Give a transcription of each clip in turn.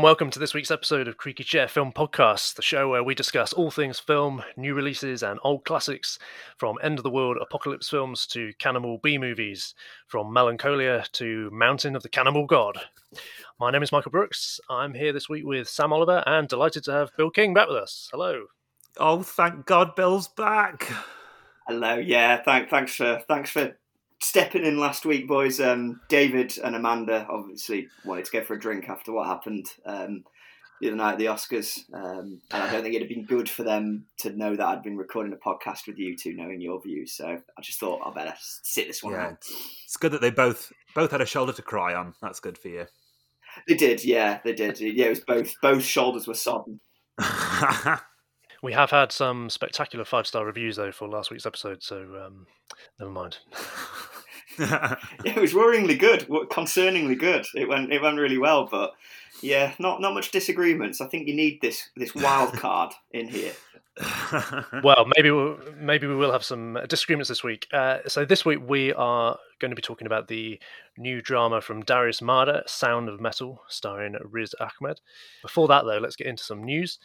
and welcome to this week's episode of Creaky Chair Film Podcast, the show where we discuss all things film, new releases, and old classics, from end of the world apocalypse films to cannibal B movies, from Melancholia to Mountain of the Cannibal God. My name is Michael Brooks. I'm here this week with Sam Oliver and delighted to have Bill King back with us. Hello. Oh, thank God, Bill's back. Hello. Yeah. Thank, thanks for thanks for stepping in last week, boys. Um, David and Amanda obviously wanted to go for a drink after what happened um, the other night at the Oscars, um, and I don't think it'd have been good for them to know that I'd been recording a podcast with you two, knowing your views. So I just thought I'd better sit this one Yeah, out. it's good that they both both had a shoulder to cry on. That's good for you. They did. Yeah, they did. Yeah, it was both. Both shoulders were sodden. We have had some spectacular five star reviews, though, for last week's episode, so um, never mind. It was worryingly good, concerningly good. It went it went really well, but yeah, not not much disagreements. I think you need this this wild card in here. well, maybe we'll, maybe we will have some disagreements this week. Uh, so this week we are going to be talking about the new drama from Darius Marder, Sound of Metal, starring Riz Ahmed. Before that, though, let's get into some news.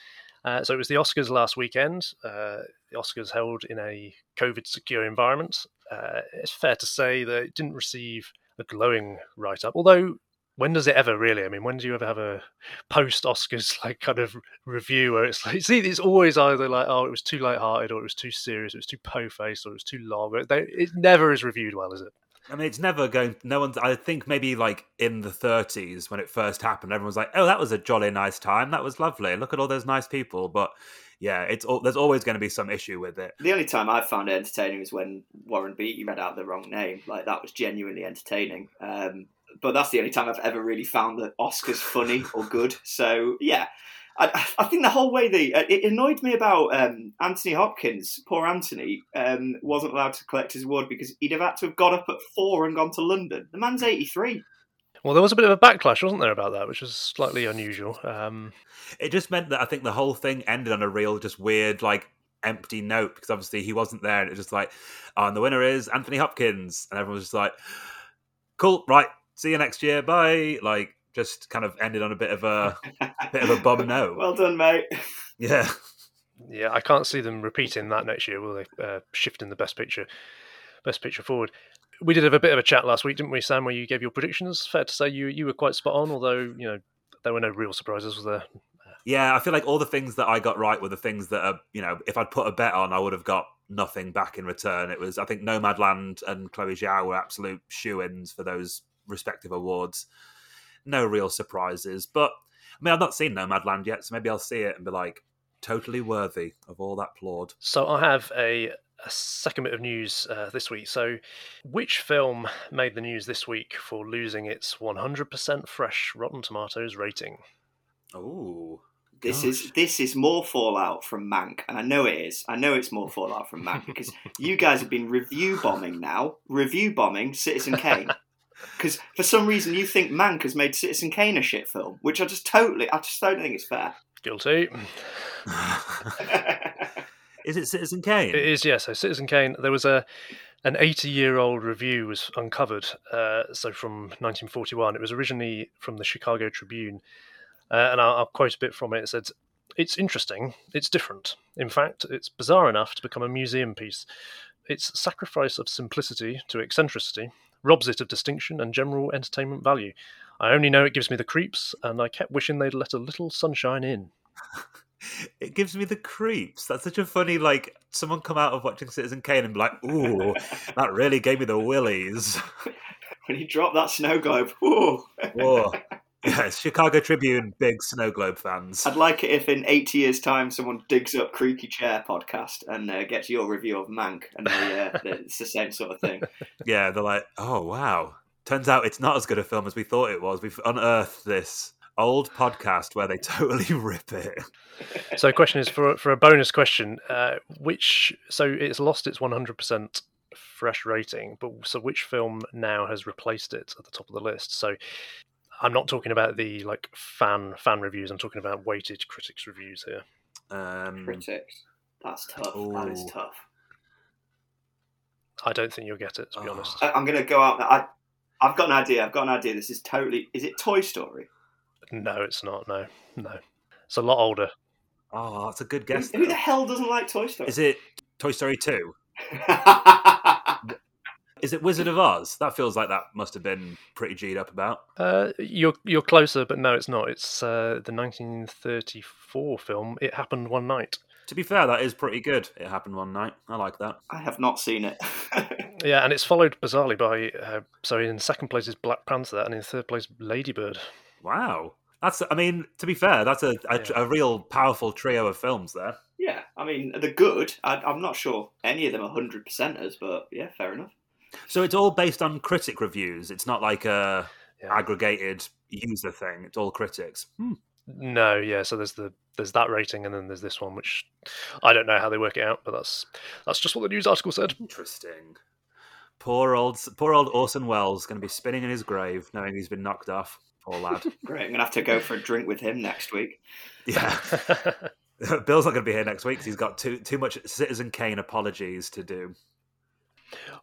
Uh, so it was the Oscars last weekend. Uh, the Oscars held in a COVID-secure environment. Uh, it's fair to say that it didn't receive a glowing write-up, although. When does it ever really? I mean, when do you ever have a post Oscars like kind of review where it's like, see, it's always either like, oh, it was too light-hearted, or it was too serious, it was too po-faced, or it was too long. It never is reviewed well, is it? I mean, it's never going. No one's. I think maybe like in the 30s when it first happened, everyone was like, "Oh, that was a jolly nice time. That was lovely. Look at all those nice people." But yeah, it's al- there's always going to be some issue with it. The only time I found it entertaining was when Warren Beatty read out the wrong name. Like that was genuinely entertaining. Um, but that's the only time I've ever really found the Oscars funny or good. So yeah, I, I think the whole way they it annoyed me about um, Anthony Hopkins. Poor Anthony um, wasn't allowed to collect his award because he'd have had to have got up at four and gone to London. The man's eighty three. Well, there was a bit of a backlash, wasn't there, about that, which was slightly unusual. Um, It just meant that I think the whole thing ended on a real, just weird, like empty note because obviously he wasn't there, and it was just like, oh, and the winner is Anthony Hopkins, and everyone was just like, cool, right, see you next year, bye. Like, just kind of ended on a bit of a bit of a bum note. Well done, mate. yeah. yeah, I can't see them repeating that next year, will they? Uh, shifting the best picture, best picture forward. We did have a bit of a chat last week, didn't we, Sam? Where you gave your predictions. Fair to say you you were quite spot on, although you know there were no real surprises, was there? Yeah, I feel like all the things that I got right were the things that are, you know, if I'd put a bet on, I would have got nothing back in return. It was, I think, Nomadland and Chloe Zhao were absolute shoe ins for those respective awards. No real surprises. But, I mean, I've not seen Nomadland yet, so maybe I'll see it and be like, totally worthy of all that plaud. So I have a, a second bit of news uh, this week. So, which film made the news this week for losing its 100% fresh Rotten Tomatoes rating? Oh. This is this is more fallout from Mank, and I know it is. I know it's more fallout from Mank because you guys have been review bombing now, review bombing Citizen Kane. Because for some reason you think Mank has made Citizen Kane a shit film, which I just totally, I just don't think it's fair. Guilty. is it Citizen Kane? It is, yes. So Citizen Kane, there was a an 80 year old review was uncovered. Uh, so from 1941, it was originally from the Chicago Tribune, uh, and I'll, I'll quote a bit from it. It said, "It's interesting. It's different. In fact, it's bizarre enough to become a museum piece. Its sacrifice of simplicity to eccentricity robs it of distinction and general entertainment value." I only know it gives me the creeps, and I kept wishing they'd let a little sunshine in. It gives me the creeps. That's such a funny, like, someone come out of watching Citizen Kane and be like, ooh, that really gave me the willies. when you drop that snow globe, ooh. Whoa. Yes, Chicago Tribune, big snow globe fans. I'd like it if in 80 years' time someone digs up Creaky Chair podcast and uh, gets your review of Mank, and they, uh, it's the same sort of thing. Yeah, they're like, oh, wow. Turns out it's not as good a film as we thought it was. We've unearthed this old podcast where they totally rip it. So, the question is for for a bonus question, uh, which so it's lost its 100% fresh rating, but so which film now has replaced it at the top of the list? So, I'm not talking about the like fan fan reviews. I'm talking about weighted critics reviews here. Um, Critics. That's tough. That is tough. I don't think you'll get it to be Oh. honest. I, I'm going to go out. I, I've got an idea. I've got an idea. This is totally. Is it Toy Story? No, it's not. No, no. It's a lot older. Oh, that's a good guess. Who, who the hell doesn't like Toy Story? Is it Toy Story 2? Is it Wizard of Oz? That feels like that must have been pretty G'd up about. Uh, you're you're closer, but no, it's not. It's uh, the 1934 film. It happened one night. To be fair, that is pretty good. It happened one night. I like that. I have not seen it. Yeah, and it's followed bizarrely by. Uh, so in second place is Black Panther, and in third place Ladybird. Wow. That's, I mean, to be fair, that's a, a, Yeah. a real powerful trio of films there. yeah, I mean, they're good. I, I'm not sure any of them are 100 percenters, but yeah, fair enough. So it's all based on critic reviews. It's not like a Yeah. aggregated user thing. It's all critics. Hmm. No, yeah. So there's the there's that rating, and then there's this one, which I don't know how they work it out, but that's that's just what the news article said. Interesting. Poor old, poor old Orson Welles going to be spinning in his grave, knowing he's been knocked off. Poor lad. Great. I'm gonna have to go for a drink with him next week. yeah, Bill's not going to be here next week because he's got too too much Citizen Kane apologies to do.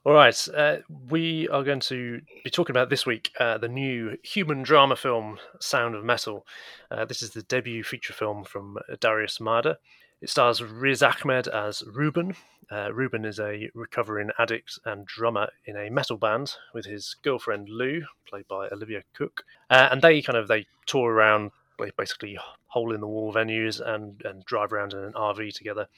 All right, uh, we are going to be talking about this week uh, the new human drama film Sound of Metal. Uh, this is the debut feature film from Darius Marder. It stars Riz Ahmed as Ruben. Uh, Ruben is a recovering addict and drummer in a metal band with his girlfriend Lou, played by Olivia Cooke, uh, and they kind of they tour around basically hole in the wall venues and and drive around in an RV together.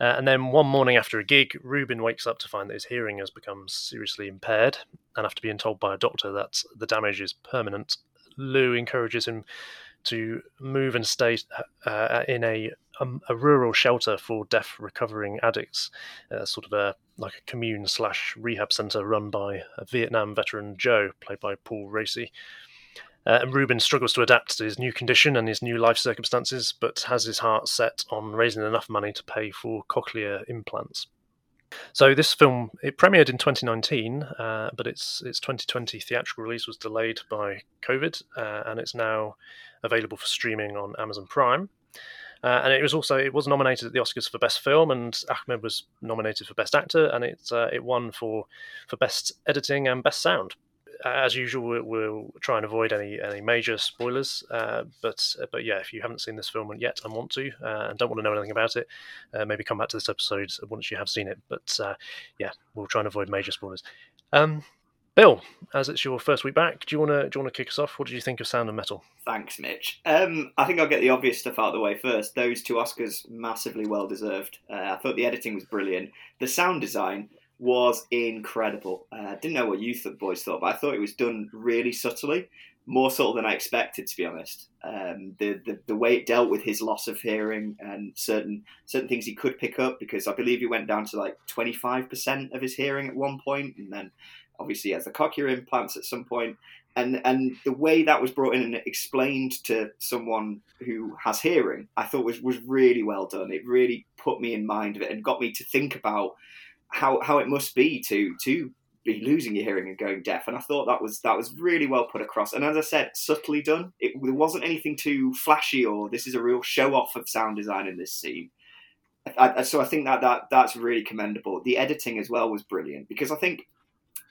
Uh, and then one morning after a gig, Ruben wakes up to find that his hearing has become seriously impaired, and after being told by a doctor that the damage is permanent, Lou encourages him to move and stay uh, in a um, a rural shelter for deaf recovering addicts, uh, sort of a like a commune slash rehab center run by a Vietnam veteran Joe, played by Paul Raci. Uh, and Ruben struggles to adapt to his new condition and his new life circumstances, but has his heart set on raising enough money to pay for cochlear implants. So this film it premiered in 2019, uh, but its its 2020 theatrical release was delayed by COVID, uh, and it's now available for streaming on Amazon Prime. Uh, and it was also it was nominated at the Oscars for Best Film, and Ahmed was nominated for Best Actor, and it uh, it won for for Best Editing and Best Sound. As usual, we'll, we'll try and avoid any any major spoilers. Uh, but but yeah, if you haven't seen this film yet and want to uh, and don't want to know anything about it, uh, maybe come back to this episode once you have seen it. But uh, yeah, we'll try and avoid major spoilers. Um, Bill, as it's your first week back, do you want to do you want to kick us off? What did you think of Sound of Metal? Thanks, Mitch. Um, I think I'll get the obvious stuff out of the way first. Those two Oscars, massively well deserved. Uh, I thought the editing was brilliant. The sound design was incredible. Uh, I didn't know what you th- boys thought, but I thought it was done really subtly, more subtle than I expected, to be honest. Um, the, the the way it dealt with his loss of hearing and certain certain things he could pick up, because I believe he went down to like twenty five percent of his hearing at one point, and then obviously he has the cochlear implants at some point and and the way that was brought in and explained to someone who has hearing, I thought was was really well done. It really put me in mind of it and got me to think about how how it must be to to be losing your hearing and going deaf. And I thought that was that was really well put across. And as I said, subtly done. It there wasn't anything too flashy or this is a real show off of sound design in this scene. I, I, so I think that, that that's really commendable. The editing as well was brilliant because I think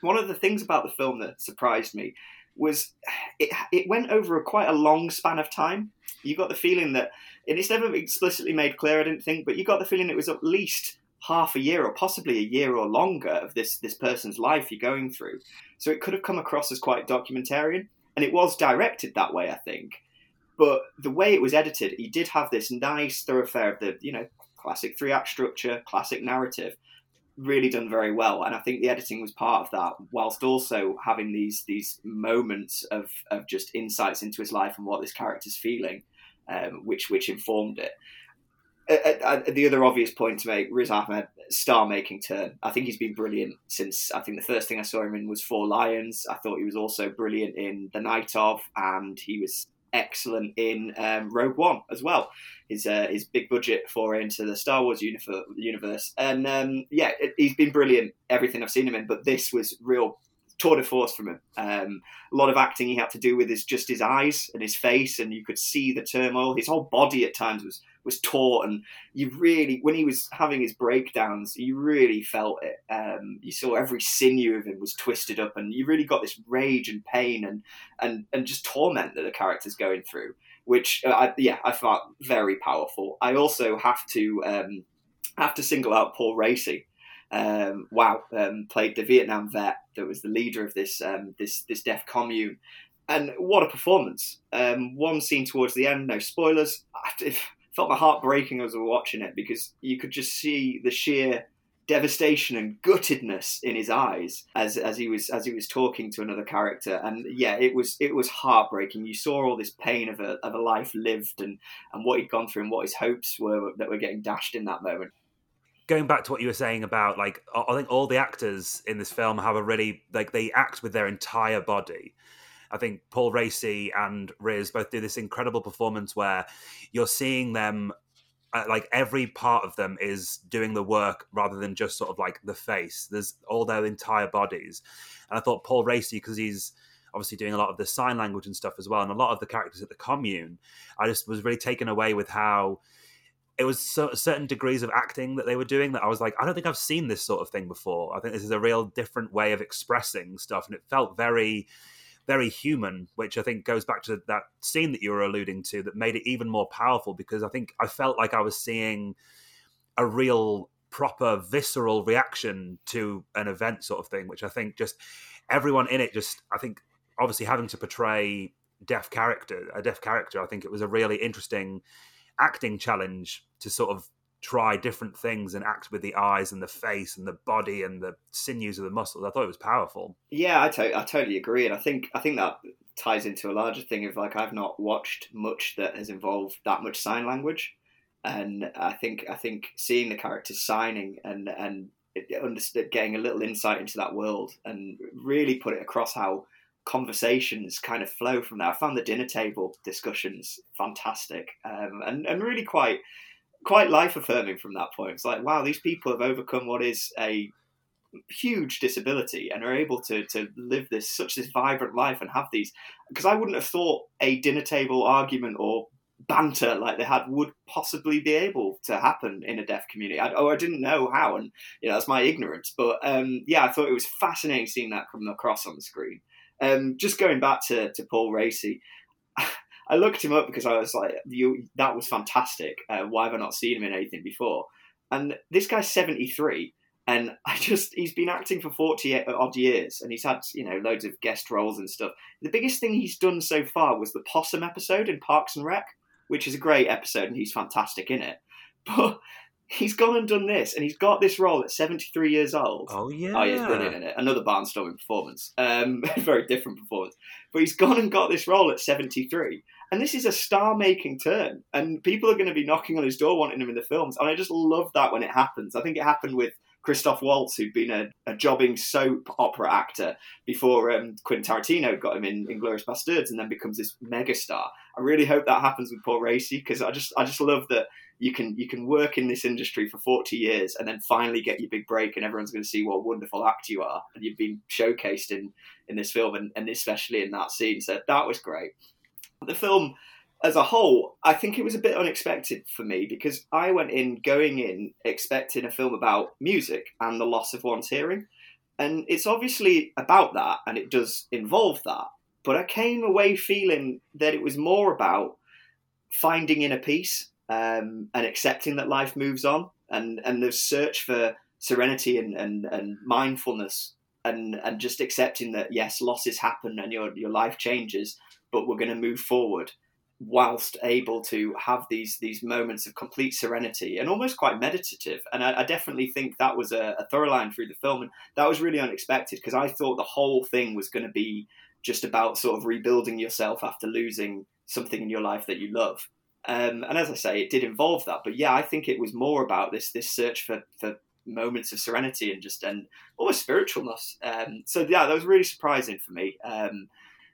one of the things about the film that surprised me was it, it went over a quite a long span of time. You got the feeling that, and it's never explicitly made clear, I didn't think, but you got the feeling it was at least half a year or possibly a year or longer of this this person's life you're going through. So it could have come across as quite documentarian, and it was directed that way, I think. But the way it was edited, he did have this nice thoroughfare of the you know classic three act structure, classic narrative, really done very well. And I think the editing was part of that, whilst also having these these moments of of just insights into his life and what this character's feeling, um, which which informed it. Uh, uh, the other obvious point to make, Riz Ahmed, star making turn. I think he's been brilliant since I think the first thing I saw him in was Four Lions. I thought he was also brilliant in The Night of, and he was excellent in um, Rogue One as well. His uh, his big budget foray into the Star Wars universe, and um, yeah, it, he's been brilliant. Everything I've seen him in, but this was real tour de force from him. Um, a lot of acting he had to do with his just his eyes and his face, and you could see the turmoil. His whole body at times was was taut, and you really, when he was having his breakdowns, you really felt it. Um, you saw every sinew of him was twisted up, and you really got this rage and pain and and and just torment that the character's going through. Which, uh, I, yeah, I found very powerful. I also have to um, have to single out Paul Raci. Um, wow, um, played the Vietnam vet that was the leader of this um, this this deaf commune, and what a performance! Um, one scene towards the end, no spoilers. I felt my heart breaking as I was watching it because you could just see the sheer devastation and guttedness in his eyes as as he was as he was talking to another character. And yeah it was it was heartbreaking. You saw all this pain of a, of a life lived and and what he'd gone through and what his hopes were that were getting dashed in that moment. Going back to what you were saying about like I think all the actors in this film have a really like they act with their entire body. I think Paul Raci and Riz both do this incredible performance where you're seeing them uh, like every part of them is doing the work rather than just sort of like the face. There's all their entire bodies, and I thought Paul Raci, because he's obviously doing a lot of the sign language and stuff as well, and a lot of the characters at the commune. I just was really taken away with how it was so, certain degrees of acting that they were doing that I was like, I don't think I've seen this sort of thing before. I think this is a real different way of expressing stuff, and it felt very, very human, which I think goes back to that scene that you were alluding to that made it even more powerful because I think I felt like I was seeing a real proper visceral reaction to an event sort of thing which i think just everyone in it just i think obviously having to portray deaf character a deaf character i think it was a really interesting acting challenge to sort of try different things and act with the eyes and the face and the body and the sinews of the muscles. I thought it was powerful. Yeah, I, to- I totally agree, and I think I think that ties into a larger thing of like I've not watched much that has involved that much sign language, and I think I think seeing the characters signing and and getting a little insight into that world and really put it across how conversations kind of flow from there. I found the dinner table discussions fantastic um, and and really quite quite life affirming from that point. It's like wow, these people have overcome what is a huge disability and are able to to live this such this vibrant life and have these because I wouldn't have thought a dinner table argument or banter like they had would possibly be able to happen in a deaf community. I, oh, I didn't know how, and you know that's my ignorance. But um, yeah, I thought it was fascinating seeing that come across on the screen. Um, just going back to, to Paul Raci, I looked him up because I was like, you, that was fantastic. Uh, why have I not seen him in anything before? And this guy's 73, and I just, he's been acting for 40 odd years, and he's had, you know, loads of guest roles and stuff. The biggest thing he's done so far was the Possum episode in Parks and Rec, which is a great episode, and he's fantastic in it. But he's gone and done this, and he's got this role at 73 years old. Oh, yeah. Oh, yeah, brilliant in it. Another barnstorming performance. Um, very different performance. But he's gone and got this role at 73. And this is a star making turn. And people are going to be knocking on his door wanting him in the films. And I just love that when it happens. I think it happened with Christoph Waltz, who'd been a, a jobbing soap opera actor before um, Quentin Tarantino got him in Inglourious Basterds and then becomes this megastar. I really hope that happens with Paul Raci because I just I just love that you can you can work in this industry for 40 years and then finally get your big break and everyone's going to see what a wonderful act you are and you've been showcased in in this film and, and especially in that scene so that was great the film as a whole, I think it was a bit unexpected for me because I went in going in expecting a film about music and the loss of one's hearing. And it's obviously about that and it does involve that. But I came away feeling that it was more about finding inner peace um, and accepting that life moves on and, and the search for serenity and, and, and mindfulness and, and just accepting that, yes, losses happen and your, your life changes, but we're going to move forward whilst able to have these these moments of complete serenity and almost quite meditative. And I, I definitely think that was a, a, thorough line through the film, and that was really unexpected because I thought the whole thing was going to be just about sort of rebuilding yourself after losing something in your life that you love. Um, and as I say, it did involve that, but yeah, I think it was more about this this search for for moments of serenity and just and almost spiritualness. Um, so yeah, that was really surprising for me. Um,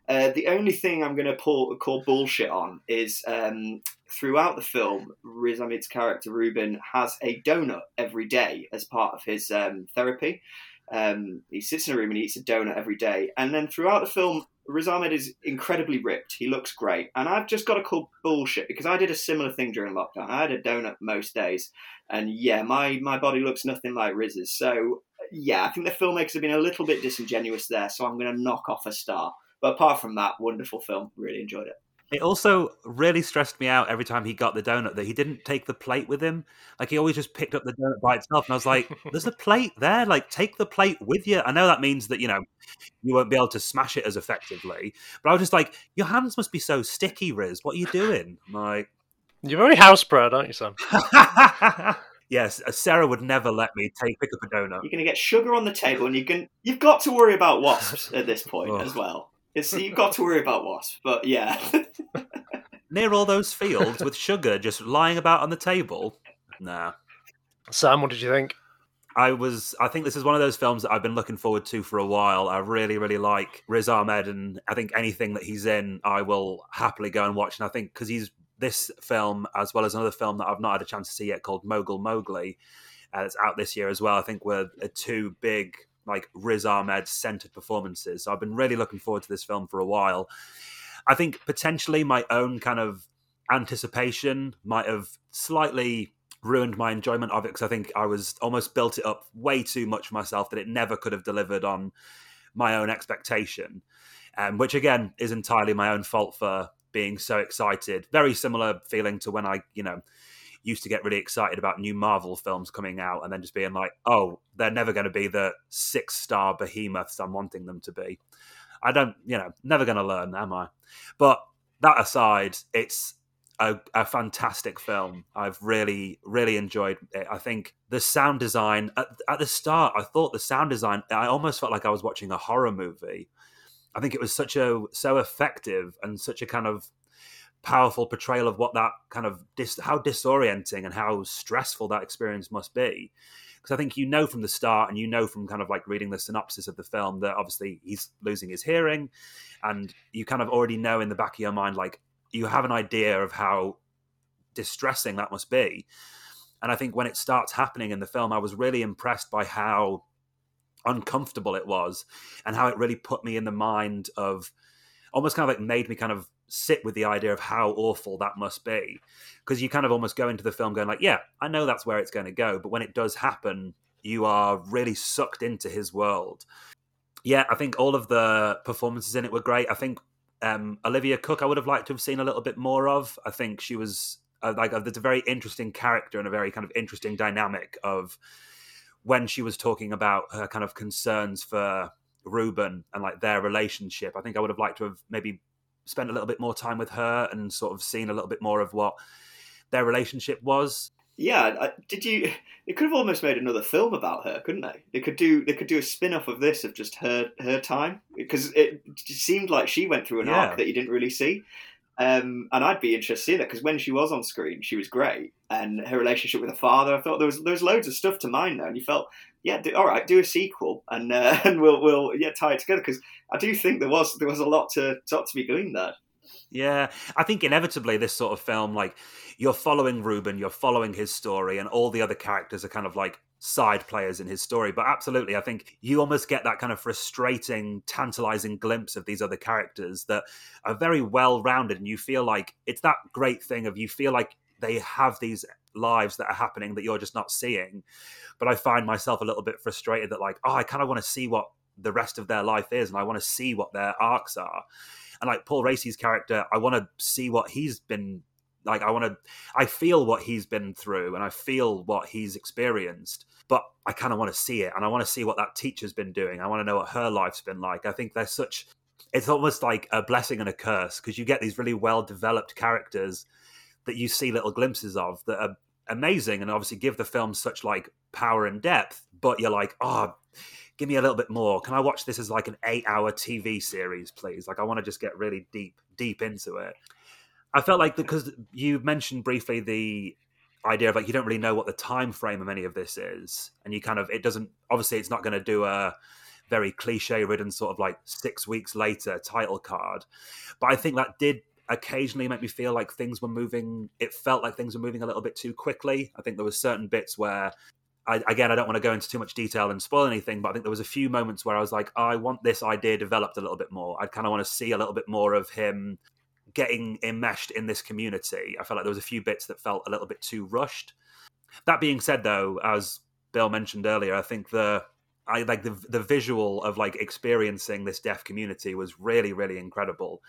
uh, the only thing I'm going to call bullshit on is um, throughout the film, Riz Ahmed's character Ruben has a donut every day as part of his um, therapy. Um, he sits in a room and eats a donut every day, and then throughout the film, Riz Ahmed is incredibly ripped. He looks great, and I've just got to call bullshit because I did a similar thing during lockdown. I had a donut most days, and yeah, my my body looks nothing like Riz's. So yeah, I think the filmmakers have been a little bit disingenuous there. So I'm going to knock off a star. But apart from that, wonderful film. Really enjoyed it. It also really stressed me out every time he got the donut that he didn't take the plate with him. Like he always just picked up the donut by itself. And I was like, there's a plate there. Like take the plate with you. I know that means that, you know, you won't be able to smash it as effectively. But I was just like, your hands must be so sticky, Riz. What are you doing? I'm like You're very house proud, aren't you, Sam? yes, uh, Sarah would never let me take pick up a donut. You're going to get sugar on the table, and you can you've got to worry about wasps at this point as well. It's, you've got to worry about wasps, but yeah, Near all those fields with sugar just lying about on the table. Nah. Sam, what did you think? I was. I think this is one of those films that I've been looking forward to for a while. I really, really like Riz Ahmed, and I think anything that he's in, I will happily go and watch. And I think because he's this film as well as another film that I've not had a chance to see yet called Mogul Mowgli, uh, it's out this year as well. I think were uh, two big like Riz Ahmed centered performances. So I've been really looking forward to this film for a while. I think potentially my own kind of anticipation might have slightly ruined my enjoyment of it because I think I was almost built it up way too much myself that it never could have delivered on my own expectation, um, which again is entirely my own fault for being so excited. Very similar feeling to when I, you know, used to get really excited about new Marvel films coming out and then just being like, oh, they're never going to be the six star behemoths I'm wanting them to be. I don't, you know, never going to learn, am I? But that aside, it's a, a fantastic film. I've really, really enjoyed it. I think the sound design at, at the start, I thought the sound design, I almost felt like I was watching a horror movie. I think it was such a so effective and such a kind of powerful portrayal of what that kind of dis, how disorienting and how stressful that experience must be. Because I think you know from the start, and you know from kind of like reading the synopsis of the film that obviously he's losing his hearing, and you kind of already know in the back of your mind like you have an idea of how distressing that must be. And I think when it starts happening in the film, I was really impressed by how uncomfortable it was and how it really put me in the mind of almost kind of like made me kind of sit with the idea of how awful that must be. Because you kind of almost go into the film going like yeah i know that's where it's going to go but when it does happen you are really sucked into his world. Yeah i think all of the performances in it were great. I think um, olivia cooke i would have liked to have seen a little bit more of. I think she was uh, like uh, there's a very interesting character and a very kind of interesting dynamic of when she was talking about her kind of concerns for Ruben and like their relationship. I think I would have liked to have maybe spent a little bit more time with her and sort of seen a little bit more of what their relationship was. yeah. Did you? They could have almost made another film about her, couldn't they? They could do. They could do a spin off of this of just her her time because it seemed like she went through an Yeah. arc that you didn't really see. Um, and I'd be interested to see that because when she was on screen, she was great, and her relationship with her father. I thought there was there was loads of stuff to mine there, and you felt, yeah, do, all right, do a sequel, and uh, and we'll we'll yeah tie it together because I do think there was there was a lot to lot to be gleaned there. Yeah, I think inevitably this sort of film, like you're following Ruben, you're following his story, and all the other characters are kind of like side players in his story. But absolutely, I think you almost get that kind of frustrating, tantalizing glimpse of these other characters that are very well rounded, and you feel like it's that great thing of you feel like they have these lives that are happening that you're just not seeing. But I find myself a little bit frustrated that, like, oh, I kind of want to see what the rest of their life is, and I want to see what their arcs are. And like Paul Raci's character, I want to see what he's been like. I want to, I feel what he's been through, and I feel what he's experienced. But I kind of want to see it, and I want to see what that teacher's been doing. I want to know what her life's been like. I think they're such. It's almost like a blessing and a curse because you get these really well developed characters that you see little glimpses of that are amazing and obviously give the film such like power and depth. But you're like, oh, give me a little bit more. Can I watch this as like an eight hour TV series, please? Like, I want to just get really deep, deep into it. I felt like because you mentioned briefly the idea of like you don't really know what the time frame of any of this is, and you kind of it doesn't obviously it's not going to do a very cliche ridden sort of like six weeks later title card, but I think that did occasionally make me feel like things were moving. It felt like things were moving a little bit too quickly. I think there were certain bits where I, again, I don't want to go into too much detail and spoil anything, but I think there was a few moments where I was like, I want this idea developed a little bit more. I kind of want to see a little bit more of him getting enmeshed in this community. I felt like there was a few bits that felt a little bit too rushed. That being said, though, as Bill mentioned earlier, I think the I like the the visual of like experiencing this deaf community was really really incredible,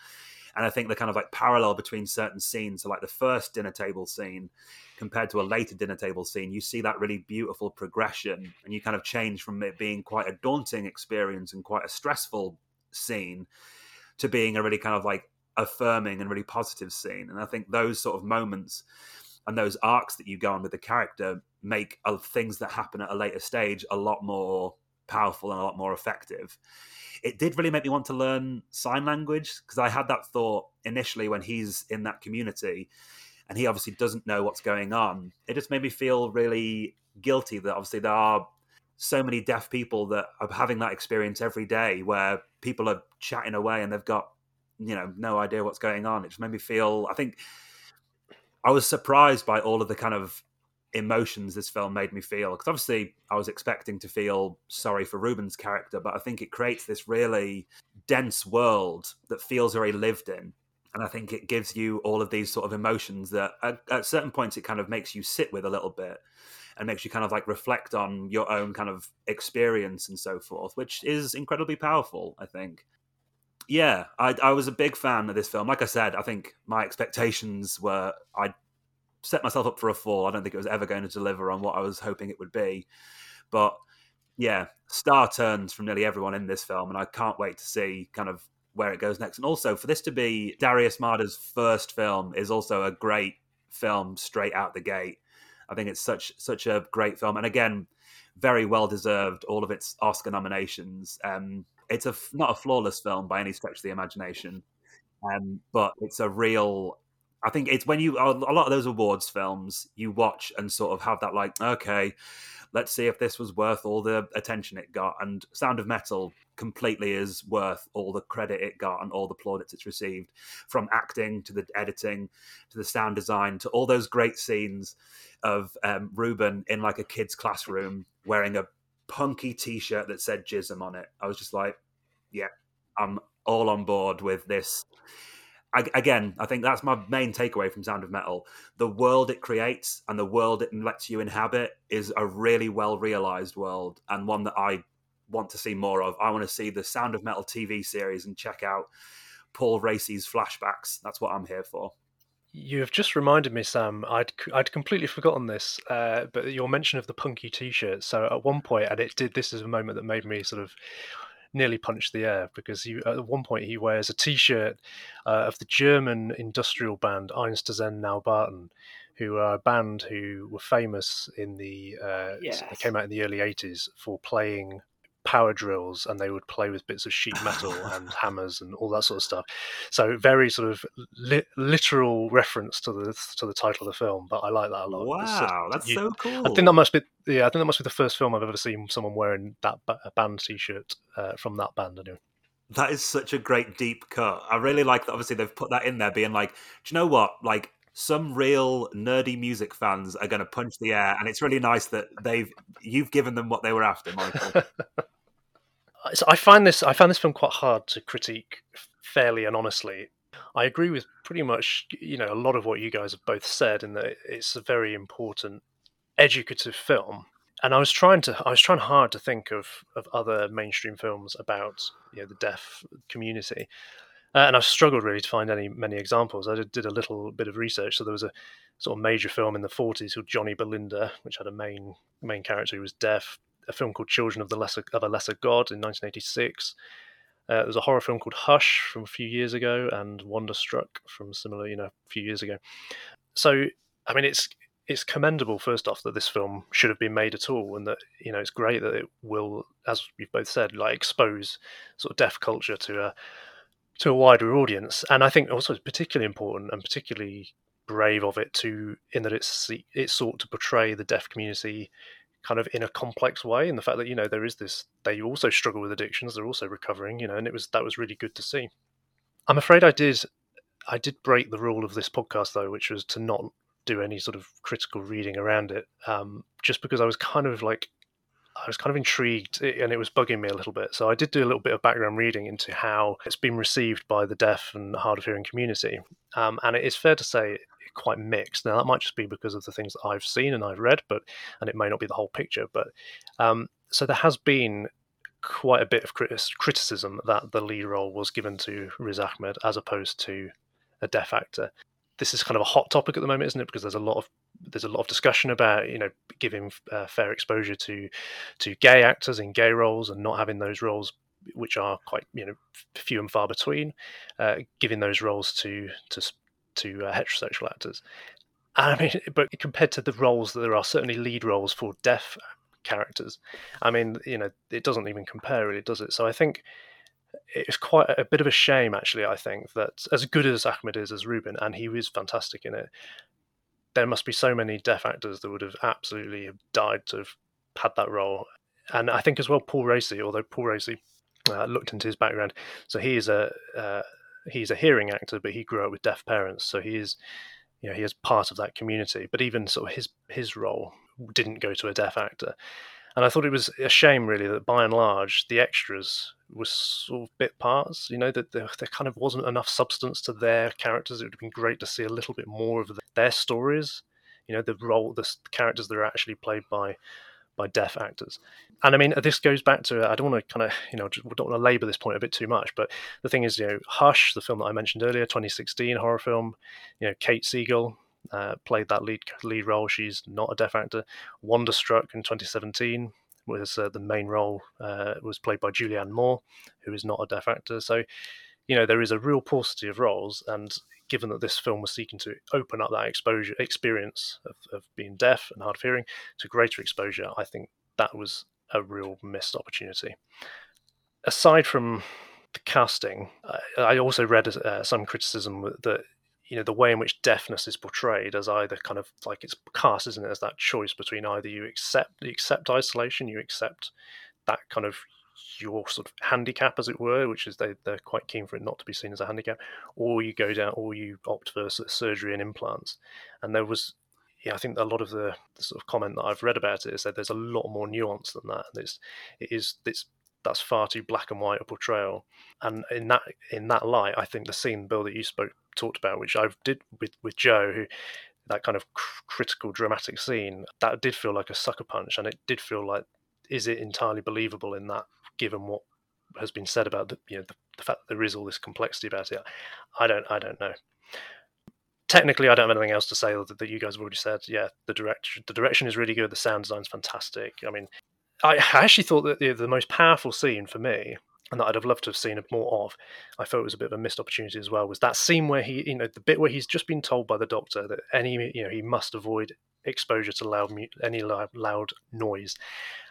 and I think the kind of like parallel between certain scenes, so like the first dinner table scene compared to a later dinner table scene, you see that really beautiful progression, and you kind of change from it being quite a daunting experience and quite a stressful scene to being a really kind of like affirming and really positive scene. And I think those sort of moments and those arcs that you go on with the character make uh, things that happen at a later stage a lot more powerful and a lot more effective. It did really make me want to learn sign language because I had that thought initially when he's in that community and he obviously doesn't know what's going on. It just made me feel really guilty that obviously there are so many deaf people that are having that experience every day where people are chatting away and they've got you know no idea what's going on. It just made me feel. I think I was surprised by all of the kind of emotions this film made me feel because obviously I was expecting to feel sorry for Ruben's character, but I think it creates this really dense world that feels very lived in. And I think it gives you all of these sort of emotions that at, at certain points it kind of makes you sit with a little bit and makes you kind of like reflect on your own kind of experience and so forth, which is incredibly powerful, I think yeah, I, I was a big fan of this film. Like I said, I think my expectations were I set myself up for a fall. I don't think it was ever going to deliver on what I was hoping it would be. But yeah, star turns from nearly everyone in this film, and I can't wait to see kind of where it goes next. And also for this to be Darius Marder's first film is also a great film straight out the gate. I think it's such such a great film, and again, very well deserved all of its Oscar nominations. Um, it's a not a flawless film by any stretch of the imagination, um, but it's a real. I think it's when you a lot of those awards films you watch and sort of have that like okay, let's see if this was worth all the attention it got. And Sound of Metal completely is worth all the credit it got and all the plaudits it's received, from acting to the editing to the sound design to all those great scenes of um, Ruben in like a kid's classroom wearing a punky T-shirt that said "Jism" on it. I was just like, yeah, I'm all on board with this. I, again, I think that's my main takeaway from Sound of Metal. The world it creates and the world it lets you inhabit is a really well realized world and one that I want to see more of. I want to see the Sound of Metal TV series and check out Paul Raci's flashbacks. That's what I'm here for. You have just reminded me, Sam. I'd I'd completely forgotten this, uh, but your mention of the punky T-shirt. So at one point, and it did. This is a moment that made me sort of nearly punch the air because he, at one point he wears a T-shirt uh, of the German industrial band Einstürzende Neubauten, who are a band who were famous in the uh, yes. they came out in the early '80s for playing power drills and they would play with bits of sheet metal and hammers and all that sort of stuff. So very sort of li- literal reference to the to the title of the film, but I like that a lot. Wow, that's you, so cool. I think that must be yeah, I think that must be the first film I've ever seen someone wearing that band t-shirt uh, from that band. Anyway. That is such a great deep cut. I really like that. Obviously, they've put that in there, being like, do you know what? Like, some real nerdy music fans are going to punch the air, and it's really nice that they've you've given them what they were after, Michael. so I find this I find this film quite hard to critique fairly and honestly. I agree with pretty much you know a lot of what you guys have both said, in that it's a very important educative film. And I was trying to I was trying hard to think of of other mainstream films about you know the deaf community, uh, and I've struggled really to find any many examples. I did, did a little bit of research. So there was a sort of major film in the 40s called Johnny Belinda, which had a main main character who was deaf a film called Children of the Lesser of a Lesser God in 1986. Uh, there was a horror film called Hush from a few years ago, and Wonderstruck from similar, you know, a few years ago. So, I mean, it's it's commendable first off that this film should have been made at all, and that you know it's great that it will, as we've both said, like expose sort of deaf culture to a to a wider audience. And I think also it's particularly important and particularly brave of it to in that it's it sought to portray the deaf community kind of in a complex way and the fact that you know there is this they also struggle with addictions they're also recovering you know and it was that was really good to see i'm afraid i did i did break the rule of this podcast though which was to not do any sort of critical reading around it, um, just because I was kind of like I was kind of intrigued and it was bugging me a little bit. So I did do a little bit of background reading into how it's been received by the deaf and hard of hearing community. Um, and it is fair to say quite mixed. Now that might just be because of the things that I've seen and I've read, but and it may not be the whole picture. But um, so there has been quite a bit of criticism that the lead role was given to Riz Ahmed as opposed to a deaf actor. This is kind of a hot topic at the moment, isn't it? Because there's a lot of there's a lot of discussion about you know giving uh, fair exposure to to gay actors in gay roles and not having those roles which are quite you know few and far between, uh, giving those roles to to to uh, heterosexual actors. I mean, but compared to the roles that there are certainly lead roles for deaf characters, I mean, you know, it doesn't even compare, really, does it? So I think it's quite a bit of a shame, actually. I think that as good as Ahmed is as Ruben, and he was fantastic in it, there must be so many deaf actors that would have absolutely have died to have had that role. And I think as well, Paul Raci, although Paul Raci uh, looked into his background, so he is a uh, he's a hearing actor, but he grew up with deaf parents, so he is you know he is part of that community. But even sort of his his role didn't go to a deaf actor. And I thought it was a shame, really, that by and large the extras were sort of bit parts. You know that there, there, kind of wasn't enough substance to their characters. It would have been great to see a little bit more of the, their stories. You know, the role, the characters that are actually played by by deaf actors. And I mean, this goes back to I don't want to kind of you know don't want to labour this point a bit too much, but the thing is, you know, Hush, the film that I mentioned earlier, 2016 horror film, you know, Kate Siegel, uh, played that lead lead role. She's not a deaf actor. Wonderstruck in 2017 was uh, the main role uh, was played by Julianne Moore, who is not a deaf actor. So, you know, there is a real paucity of roles, and given that this film was seeking to open up that exposure experience of, of being deaf and hard of hearing to greater exposure, I think that was a real missed opportunity. Aside from the casting, I, also read uh, some criticism that you know the way in which deafness is portrayed as either kind of like it's cast isn't it as that choice between either you accept you accept isolation you accept that kind of your sort of handicap as it were which is they, they're quite keen for it not to be seen as a handicap or you go down or you opt for surgery and implants and there was yeah, I think a lot of the, the, sort of comment that I've read about it is that there's a lot more nuance than that. It's it is it's that's far too black and white a portrayal. And in that in that light, I think the scene, Bill, that you spoke talked about, which I did with with Joe, who that kind of critical dramatic scene, that did feel like a sucker punch, and it did feel like, is it entirely believable in that, given what has been said about the you know the, the fact that there is all this complexity about it? I don't I don't know. Technically, I don't have anything else to say that, that you guys have already said. Yeah, the direction the direction is really good. The sound design's fantastic. I mean, I actually thought that the, the most powerful scene for me and that I'd have loved to have seen more of. I felt it was a bit of a missed opportunity as well. Was that scene where he, you know, the bit where he's just been told by the doctor that any, you know, he must avoid exposure to loud, any loud noise,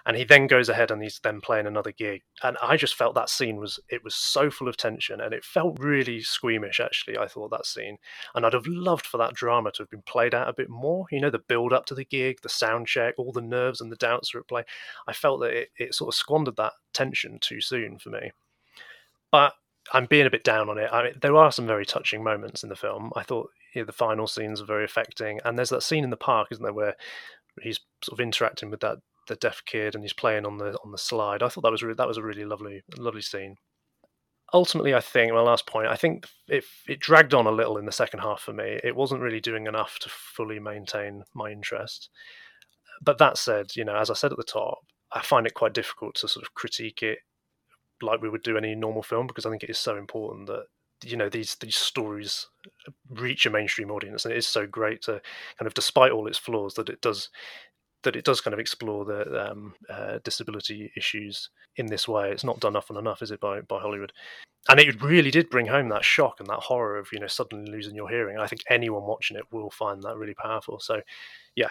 and he then goes ahead and he's then playing another gig. And i just felt that scene was it was so full of tension and it felt really squeamish actually i thought that scene. And i'd have loved for that drama to have been played out a bit more you know the build up to the gig the sound check all the nerves and the doubts are at play. I felt that it, it sort of squandered that tension too soon for me. But I'm being a bit down on it. I mean, there are some very touching moments in the film. I thought the final scenes are very affecting, and there's that scene in the park, isn't there, where he's sort of interacting with that the deaf kid and he's playing on the on the slide. I thought that was really, that was a really lovely lovely scene. Ultimately, I think my last point. I think it it dragged on a little in the second half for me. It wasn't really doing enough to fully maintain my interest. But that said, you know, as I said at the top, I find it quite difficult to sort of critique it like we would do any normal film because I think it is so important that you know these these stories reach a mainstream audience and it is so great to kind of despite all its flaws that it does that it does kind of explore the um, uh, disability issues in this way. It's not done often enough, is it, by by Hollywood? And it really did bring home that shock and that horror of you know suddenly losing your hearing. I think anyone watching it will find that really powerful. So, yeah,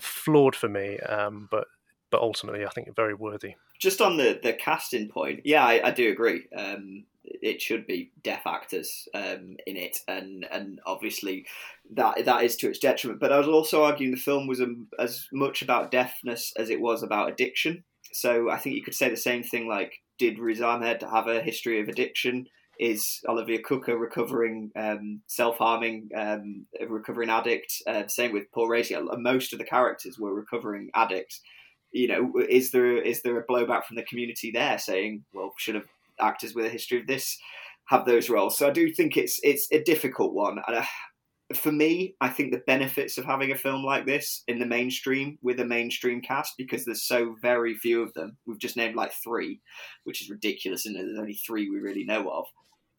flawed for me, um, but but ultimately, I think it's very worthy. Just on the the casting point, yeah, I, I do agree. Um, it should be deaf actors um, in it, and and obviously that that is to its detriment. But I was also arguing the film was a, as much about deafness as it was about addiction. So I think you could say the same thing. Like, did Riz Ahmed have a history of addiction? Is Olivia Cooke a recovering um, self-harming, um, recovering addict? Uh, same with Paul Raci. Most of the characters were recovering addicts. You know, is there is there a blowback from the community there saying, well, should have actors with a history of this have those roles? So I do think it's it's a difficult one. Uh, for me, I think the benefits of having a film like this in the mainstream with a mainstream cast, because there's so very few of them, we've just named like three, which is ridiculous, and there's only three we really know of,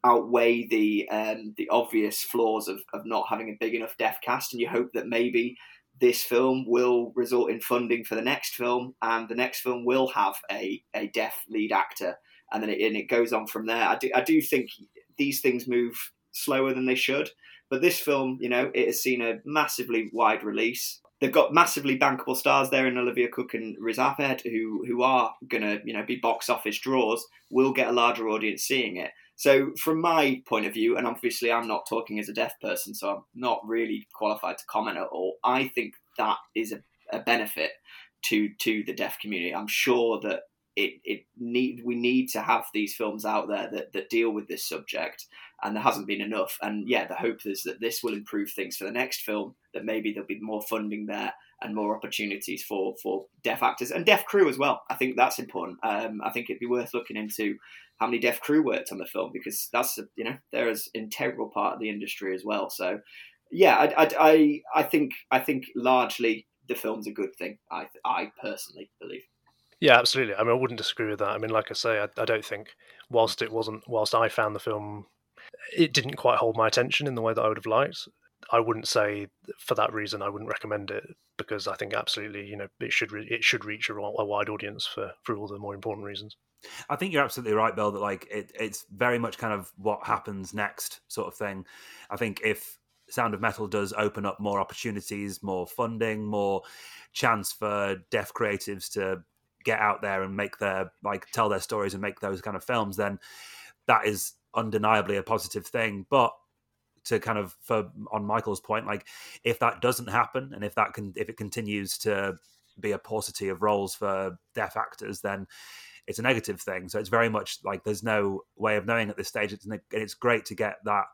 outweigh the um, the obvious flaws of, of not having a big enough deaf cast, and you hope that maybe this film will result in funding for the next film, and the next film will have a, a deaf lead actor, and then it, and it goes on from there. I do, I do think these things move slower than they should but this film, you know, it has seen a massively wide release. They've got massively bankable stars there in Olivia Cooke and Riz Ahmed, who who are gonna, you know, be box office draws. Will get a larger audience seeing it. So, from my point of view, and obviously I'm not talking as a deaf person, so I'm not really qualified to comment at all. I think that is a, a benefit to to the deaf community. I'm sure that it, it need we need to have these films out there that, that deal with this subject and there hasn't been enough and yeah the hope is that this will improve things for the next film that maybe there'll be more funding there and more opportunities for for deaf actors and deaf crew as well i think that's important um, i think it'd be worth looking into how many deaf crew worked on the film because that's you know they're as integral part of the industry as well so yeah i i i, think i think largely the film's a good thing i i personally believe yeah, absolutely. I mean, I wouldn't disagree with that. I mean, like I say, I, I don't think whilst it wasn't, whilst I found the film, it didn't quite hold my attention in the way that I would have liked. I wouldn't say for that reason I wouldn't recommend it because I think absolutely you know it should re- it should reach a, a, wide audience for for all the more important reasons. I think you're absolutely right, Bill. That like it, it's very much kind of what happens next sort of thing. I think if Sound of Metal does open up more opportunities, more funding, more chance for deaf creatives to get out there and make their like tell their stories and make those kind of films, then that is undeniably a positive thing. But to kind of for on Michael's point, like if that doesn't happen and if that can if it continues to be a paucity of roles for deaf actors, then it's a negative thing. So it's very much like there's no way of knowing at this stage. It's it's great to get that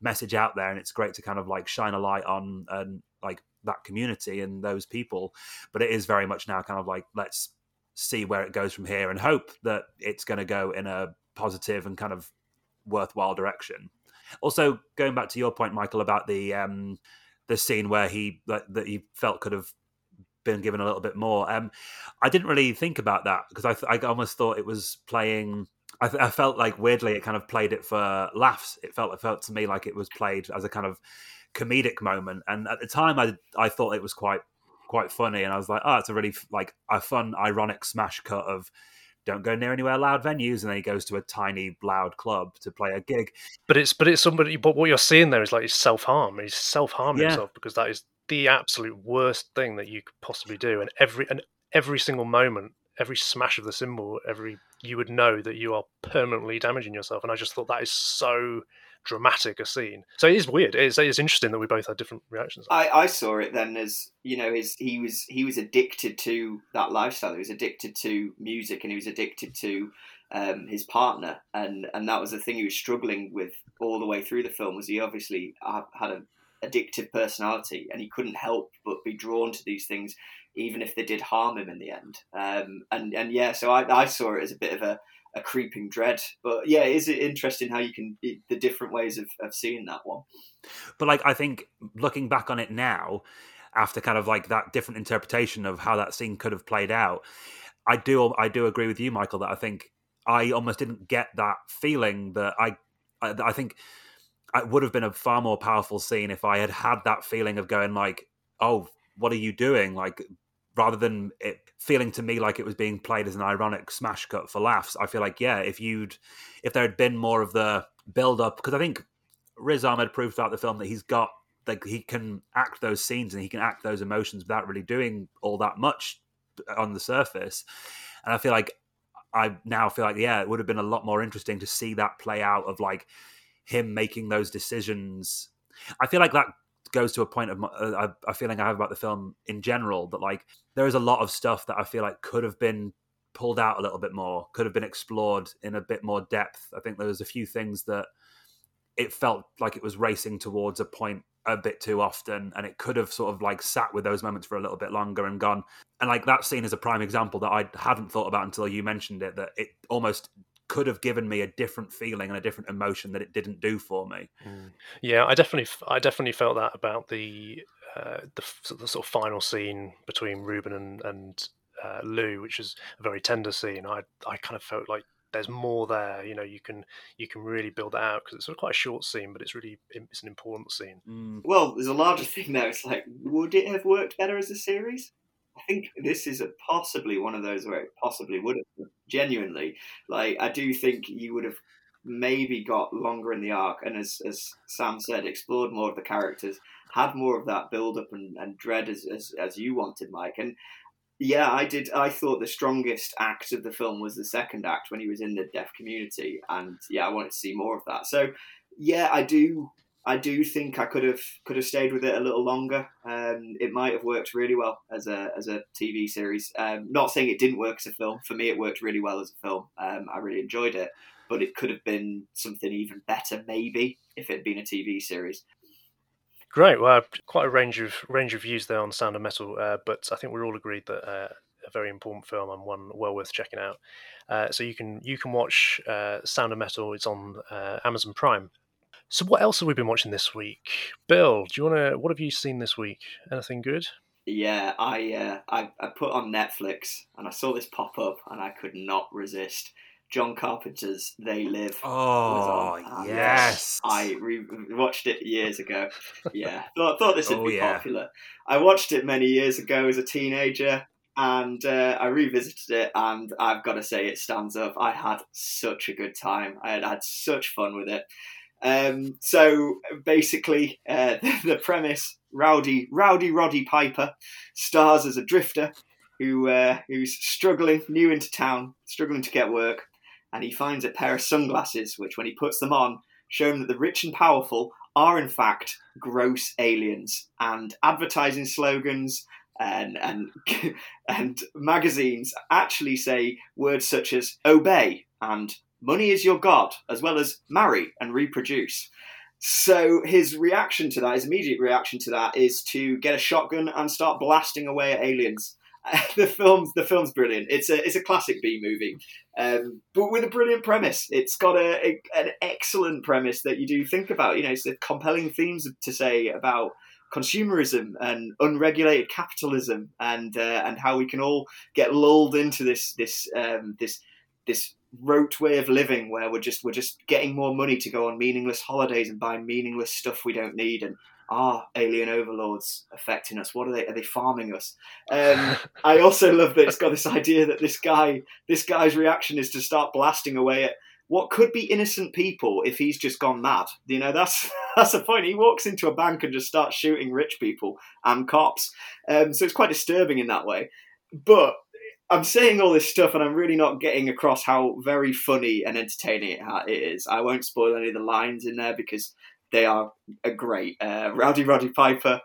message out there, and it's great to kind of like shine a light on and like that community and those people. But it is very much now kind of like let's see where it goes from here and hope that it's going to go in a positive and kind of worthwhile direction. Also, going back to your point, Michael, about the um, the scene where he that, that he felt could have been given a little bit more. Um, I didn't really think about that because I, I almost thought it was playing. I, I, felt like weirdly it kind of played it for laughs. It felt it felt to me like it was played as a kind of comedic moment, and at the time I I thought it was quite quite funny, and I was like, oh, it's a really like a fun, ironic smash cut of don't go near anywhere loud venues, and then he goes to a tiny loud club to play a gig. But it's but it's somebody. But what you're seeing there is like he's self harm. He's self harming yeah. himself because that is the absolute worst thing that you could possibly do. And every and every single moment, every smash of the cymbal, every you would know that you are permanently damaging yourself. And I just thought that is so dramatic a scene. So it is weird. It's, it's interesting that we both had different reactions. I, I saw it then as you know his he was he was addicted to that lifestyle. He was addicted to music and he was addicted to um, his partner, and and that was the thing he was struggling with all the way through the film. Was he obviously had an addictive personality and he couldn't help but be drawn to these things even if they did harm him in the end um, and and yeah so I, I saw it as a bit of a a creeping dread. But yeah, is it interesting how you can the different ways of, of seeing that one? But like, I think looking back on it now, after kind of like that different interpretation of how that scene could have played out, I do I do agree with you, Michael, that I think I almost didn't get that feeling that I I, I think it would have been a far more powerful scene if I had had that feeling of going like, oh, what are you doing? Like rather than it feeling to me like it was being played as an ironic smash cut for laughs. I feel like yeah, if you'd if there had been more of the build up because I think Riz Ahmed proved throughout the film that he's got like he can act those scenes and he can act those emotions without really doing all that much on the surface. And I feel like I now feel like yeah, it would have been a lot more interesting to see that play out of like him making those decisions. I feel like that goes to a point of uh, a feeling I have about the film in general that like there is a lot of stuff that I feel like could have been pulled out a little bit more, could have been explored in a bit more depth. I think there was a few things that it felt like it was racing towards a point a bit too often and it could have sort of like sat with those moments for a little bit longer and gone and like that scene is a prime example that i hadn't thought about until you mentioned it that it almost could have given me a different feeling and a different emotion that it didn't do for me mm. yeah i definitely i definitely felt that about the uh, the, the, sort of final scene between Ruben and, and uh, Lou, which is a very tender scene. I I kind of felt like there's more there. You know, you can you can really build that out because it's sort of quite a short scene, but it's really it's an important scene. Mm. Well, there's a larger thing there. It's like, would it have worked better as a series? I think this is possibly one of those where it possibly would have. Genuinely, like I do think you would have maybe got longer in the arc, and as as Sam said, explored more of the characters, had more of that build up and, and dread as, as as you wanted, Mike. And yeah, I did. I thought the strongest act of the film was the second act when he was in the deaf community, and yeah, I wanted to see more of that. So, yeah, I do. I do think I could have could have stayed with it a little longer. Um, it might have worked really well as a as a TV series. Um, not saying it didn't work as a film. For me, it worked really well as a film. Um, I really enjoyed it, but it could have been something even better, maybe, if it had been a TV series. Great. Well, quite a range of range of views there on Sound of Metal, uh, but I think we're all agreed that uh, a very important film and one well worth checking out. Uh, so you can you can watch uh, Sound of Metal. It's on uh, Amazon Prime. So what else have we been watching this week, Bill? Do you want to? What have you seen this week? Anything good? Yeah, I, uh, I I put on Netflix and I saw this pop up and I could not resist. John Carpenter's They Live. Oh, yes. I re- watched it years ago. Yeah, thought, thought this would oh, be yeah. popular. I watched it many years ago as a teenager and uh, I revisited it, and I've got to say it stands up. I had such a good time. I had had such fun with it. Um, so basically, uh, the, premise: Rowdy, Rowdy Roddy Piper stars as a drifter who uh, who's struggling, new into town, struggling to get work, and he finds a pair of sunglasses, which, when he puts them on, show him that the rich and powerful are in fact gross aliens. And advertising slogans and and and magazines actually say words such as obey and money is your god, as well as marry and reproduce. So his reaction to that, his immediate reaction to that, is to get a shotgun and start blasting away at aliens. the film's the film's brilliant. It's a it's a classic B movie, um, but with a brilliant premise. It's got a, a, an excellent premise that you do think about. You know, it's the compelling themes to say about consumerism and unregulated capitalism, and uh, and how we can all get lulled into this this um, this this rote way of living where we're just we're just getting more money to go on meaningless holidays and buy meaningless stuff we don't need and are alien overlords affecting us? What are they? Are they farming us? Um, I also love that it's got this idea that this guy, this guy's reaction is to start blasting away at what could be innocent people if he's just gone mad. You know, that's that's the point. He walks into a bank and just starts shooting rich people and cops. Um, so it's quite disturbing in that way. But I'm saying all this stuff and I'm really not getting across how very funny and entertaining it is. I won't spoil any of the lines in there because they are a great. Uh, Rowdy Roddy Piper,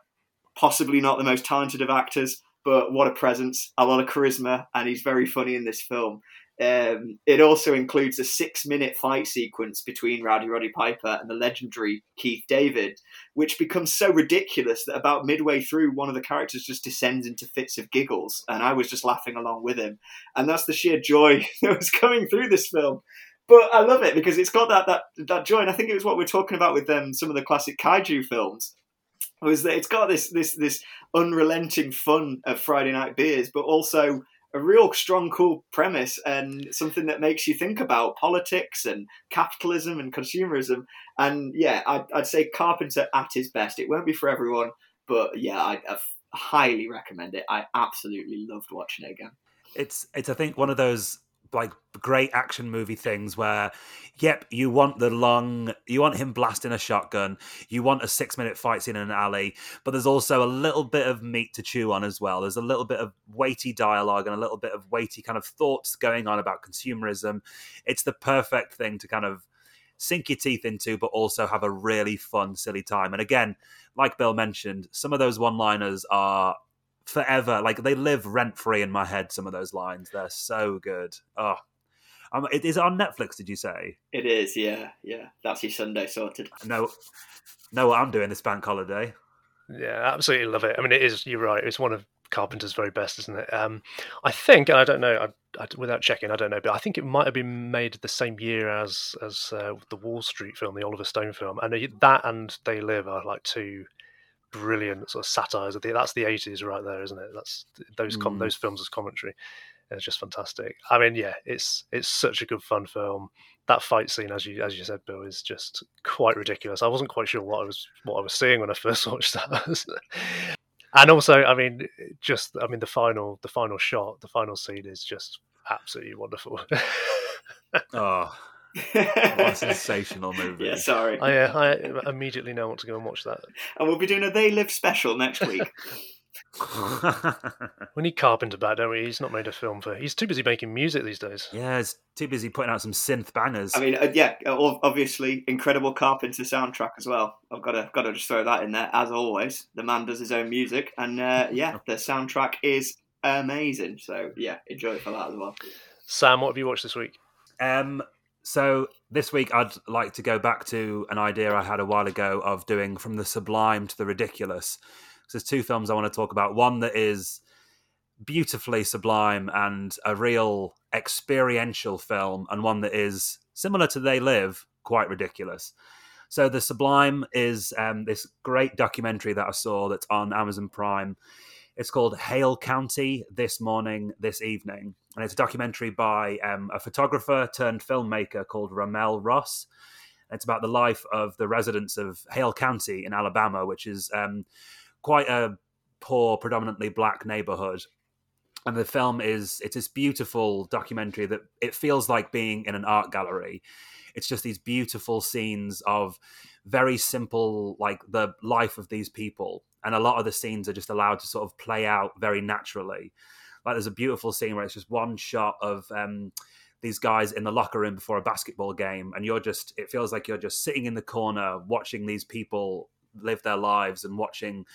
possibly not the most talented of actors, but what a presence, a lot of charisma, and he's very funny in this film. Um, it also includes a six minute fight sequence between Rowdy Roddy Piper and the legendary Keith David, which becomes so ridiculous that about midway through, one of the characters just descends into fits of giggles, and I was just laughing along with him. And that's the sheer joy that was coming through this film but I love it because it's got that that that joy. And I think it was what we're talking about with um, some of the classic kaiju films. Was that it's got this this this unrelenting fun of Friday night beers, but also a real strong, cool premise and something that makes you think about politics and capitalism and consumerism. And yeah, I'd, I'd say Carpenter at his best. It won't be for everyone, but yeah, I, I highly recommend it. I absolutely loved watching it again. It's it's I think one of those like great action movie things where yep you want the long you want him blasting a shotgun you want a six minute fight scene in an alley but there's also a little bit of meat to chew on as well. There's a little bit of weighty dialogue and a little bit of weighty kind of thoughts going on about consumerism. It's the perfect thing to kind of sink your teeth into but also have a really fun silly time. And again like bill mentioned some of those one liners are forever. Like they live rent free in my head. Some of those lines, they're so good. Oh, um, it is on Netflix. Did you say? It is. Yeah, yeah. That's your Sunday sorted. No, no. what I'm doing this bank holiday. Yeah, absolutely love it. I mean, it is. You're right. It's one of Carpenter's very best, isn't it? Um, I think, and I don't know, I, I, without checking, I don't know, but I think it might have been made the same year as as uh, the Wall Street film, the Oliver Stone film, and that and They Live are like two brilliant sort of satires. That's the eighties right there, isn't it? That's those com- mm. those films as commentary. It's just fantastic. I mean, yeah, it's it's such a good fun film. That fight scene, as you as you said, Bill, is just quite ridiculous. I wasn't quite sure what I was what I was seeing when I first watched that. and also, I mean, just I mean the final the final shot, the final scene is just absolutely wonderful. oh, what a sensational movie! Yeah, sorry. I, uh, I immediately know what to go and watch that. And we'll be doing a They Live special next week. we need Carpenter back, don't we? He's not made a film for. He's too busy making music these days. Yeah, he's too busy putting out some synth bangers. I mean, uh, yeah, obviously, incredible Carpenter soundtrack as well. I've got to got to just throw that in there. As always, the man does his own music, and uh, yeah, the soundtrack is amazing. So yeah, enjoy it for that as well. Sam, what have you watched this week? Um, so this week I'd like to go back to an idea I had a while ago of doing from the sublime to the ridiculous So there's two films I want to talk about. One that is beautifully sublime and a real experiential film, and one that is similar to They Live, quite ridiculous. So the Sublime is um, this great documentary that I saw that's on Amazon Prime. It's called Hale County This Morning, This Evening. And it's a documentary by um, a photographer turned filmmaker called RaMell Ross. It's about the life of the residents of Hale County in Alabama, which is um, quite a poor, predominantly black neighborhood. And the film is it's this beautiful documentary that it feels like being in an art gallery. It's just these beautiful scenes of very simple, like the life of these people. And a lot of the scenes are just allowed to sort of play out very naturally. Like there's a beautiful scene where it's just one shot of um, these guys in the locker room before a basketball game, and you're just it feels like you're just sitting in the corner watching these people live their lives and watching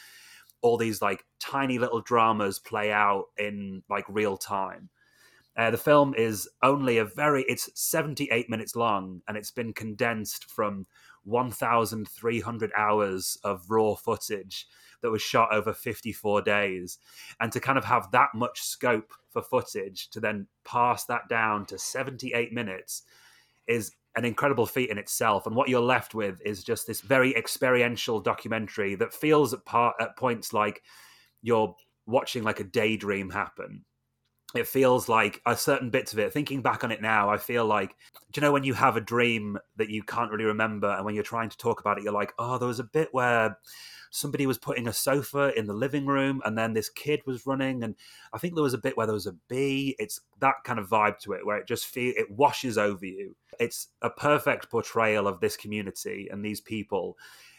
all these like tiny little dramas play out in like real time. Uh, the film is only a very it's 78 minutes long and it's been condensed from 1300 hours of raw footage that was shot over 54 days and to kind of have that much scope for footage to then pass that down to 78 minutes is an incredible feat in itself. And what you're left with is just this very experiential documentary that feels at part at points like you're watching like a daydream happen. It feels like a certain bits of it. Thinking back on it now, I feel like, do you know when you have a dream that you can't really remember, and when you're trying to talk about it, you're like, oh, there was a bit where somebody was putting a sofa in the living room and then this kid was running and i think there was a bit where there was a bee it's that kind of vibe to it where it just feel it washes over you it's a perfect portrayal of this community and these people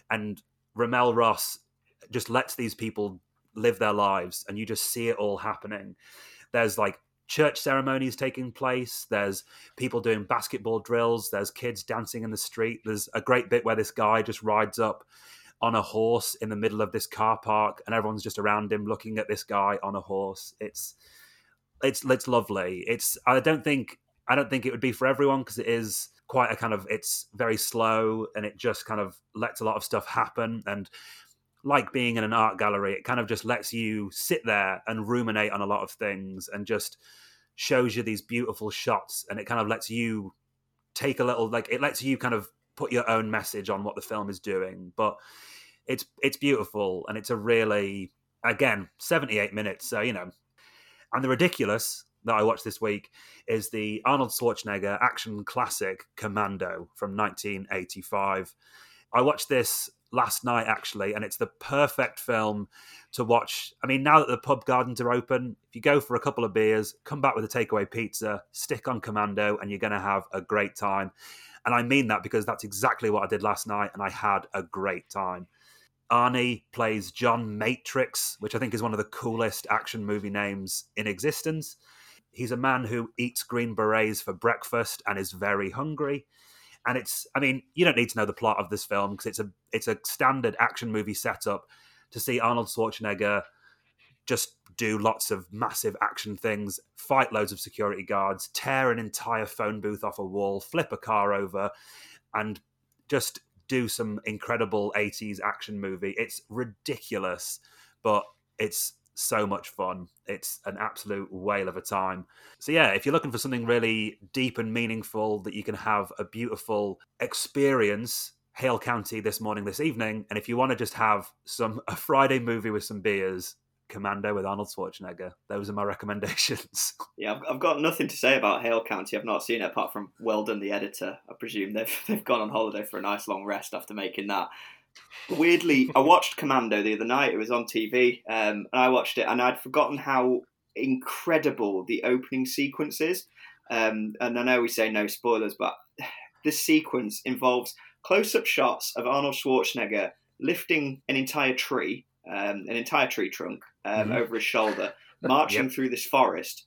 and ramell ross just lets these people live their lives and you just see it all happening there's like church ceremonies taking place. There's people doing basketball drills. There's kids dancing in the street. There's a great bit where this guy just rides up on a horse in the middle of this car park, and everyone's just around him looking at this guy on a horse. It's it's it's lovely. It's I don't think I don't think it would be for everyone because it is quite a kind of it's very slow and it just kind of lets a lot of stuff happen and like being in an art gallery it kind of just lets you sit there and ruminate on a lot of things and just shows you these beautiful shots and it kind of lets you take a little like it lets you kind of put your own message on what the film is doing. But it's it's beautiful and it's a really again 78 minutes. So you know, and the ridiculous that I watched this week is the Arnold Schwarzenegger action classic Commando from 1985. I watched this last night actually, and it's the perfect film to watch. I mean, now that the pub gardens are open, if you go for a couple of beers, come back with a takeaway pizza, stick on Commando, and you're going to have a great time. And I mean that because that's exactly what I did last night, and I had a great time. Arnie plays John Matrix, which I think is one of the coolest action movie names in existence. He's a man who eats green berets for breakfast and is very hungry. And it's, I mean, you don't need to know the plot of this film because it's a it's a standard action movie setup to see Arnold Schwarzenegger just do lots of massive action things, fight loads of security guards, tear an entire phone booth off a wall, flip a car over, and just do some incredible 80s action movie. It's ridiculous, but it's so much fun. It's an absolute whale of a time. So, yeah, if you're looking for something really deep and meaningful that you can have a beautiful experience, Hale County this morning, this evening. And if you want to just have some a Friday movie with some beers, Commando with Arnold Schwarzenegger. Those are my recommendations. Yeah, I've, I've got nothing to say about Hale County. I've not seen it apart from well done, the editor. I presume they've they've gone on holiday for a nice long rest after making that. Weirdly, I watched Commando the other night. It was on TV, um, and I watched it, and I'd forgotten how incredible the opening sequence is. Um, and I know we say no spoilers, but this sequence involves close-up shots of Arnold Schwarzenegger lifting an entire tree, um, an entire tree trunk, um, Mhm. over his shoulder, marching Yep. through this forest.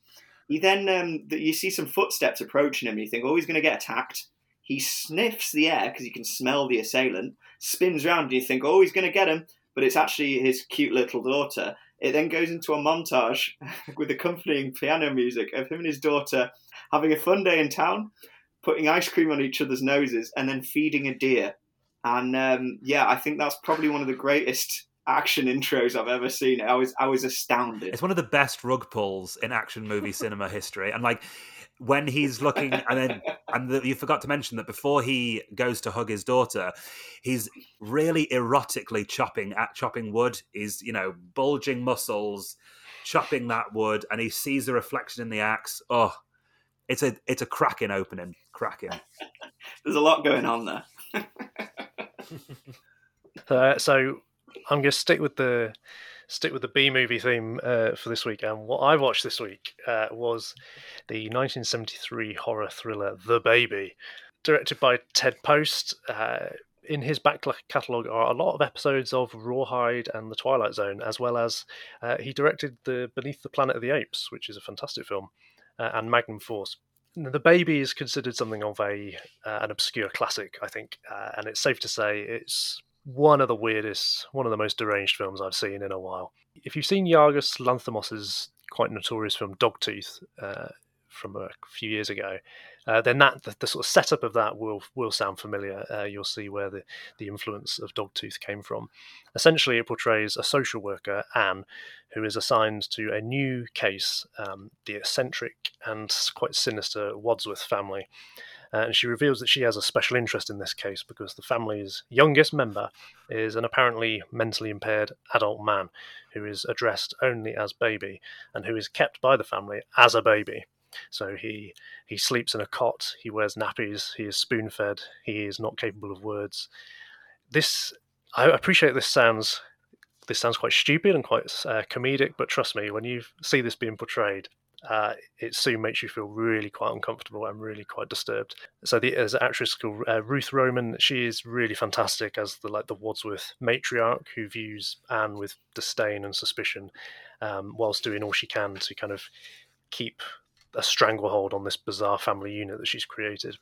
You then um, you see some footsteps approaching him. And you think, oh, he's going to get attacked. He sniffs the air because he can smell the assailant. Spins around, and you think, oh, he's going to get him. But it's actually his cute little daughter. It then goes into a montage with accompanying piano music of him and his daughter having a fun day in town, putting ice cream on each other's noses, and then feeding a deer. And um, yeah, I think that's probably one of the greatest action intros I've ever seen. I was I was astounded. It's one of the best rug pulls in action movie cinema history. And like when he's looking, and then and the, you forgot to mention that before he goes to hug his daughter, he's really erotically chopping at chopping wood. He's you know bulging muscles, chopping that wood, and he sees the reflection in the axe. Oh, it's a it's a cracking opening, cracking. There's a lot going on there. Uh, so I'm going to stick with the stick with the B movie theme uh, for this week. And what I watched this week uh, was the 1973 horror thriller The Baby, directed by Ted Post. Uh, in his back catalogue are a lot of episodes of Rawhide and The Twilight Zone, as well as uh, he directed the Beneath the Planet of the Apes, which is a fantastic film, uh, and Magnum Force. The Baby is considered something of a uh, an obscure classic, I think, and it's safe to say it's one of the weirdest, one of the most deranged films I've seen in a while. If you've seen Yorgos Lanthimos's quite notorious film Dogtooth uh, from a few years ago, uh, then that the, the, sort of setup of that will will sound familiar. Uh, you'll see where the, the influence of Dogtooth came from. Essentially, it portrays a social worker, Anne, who is assigned to a new case, um, the eccentric and quite sinister Wadsworth family. Uh, and she reveals that she has a special interest in this case because the family's youngest member is an apparently mentally impaired adult man who is addressed only as baby and who is kept by the family as a baby. So he he sleeps in a cot, he wears nappies, he is spoon fed, he is not capable of words. This I appreciate this sounds this sounds quite stupid and quite uh, comedic, but trust me, when you see this being portrayed, uh, it soon makes you feel really quite uncomfortable and really quite disturbed. So the as an actress called uh, Ruth Roman, she is really fantastic as the like the Wadsworth matriarch who views Anne with disdain and suspicion, um, whilst doing all she can to kind of keep a stranglehold on this bizarre family unit that she's created.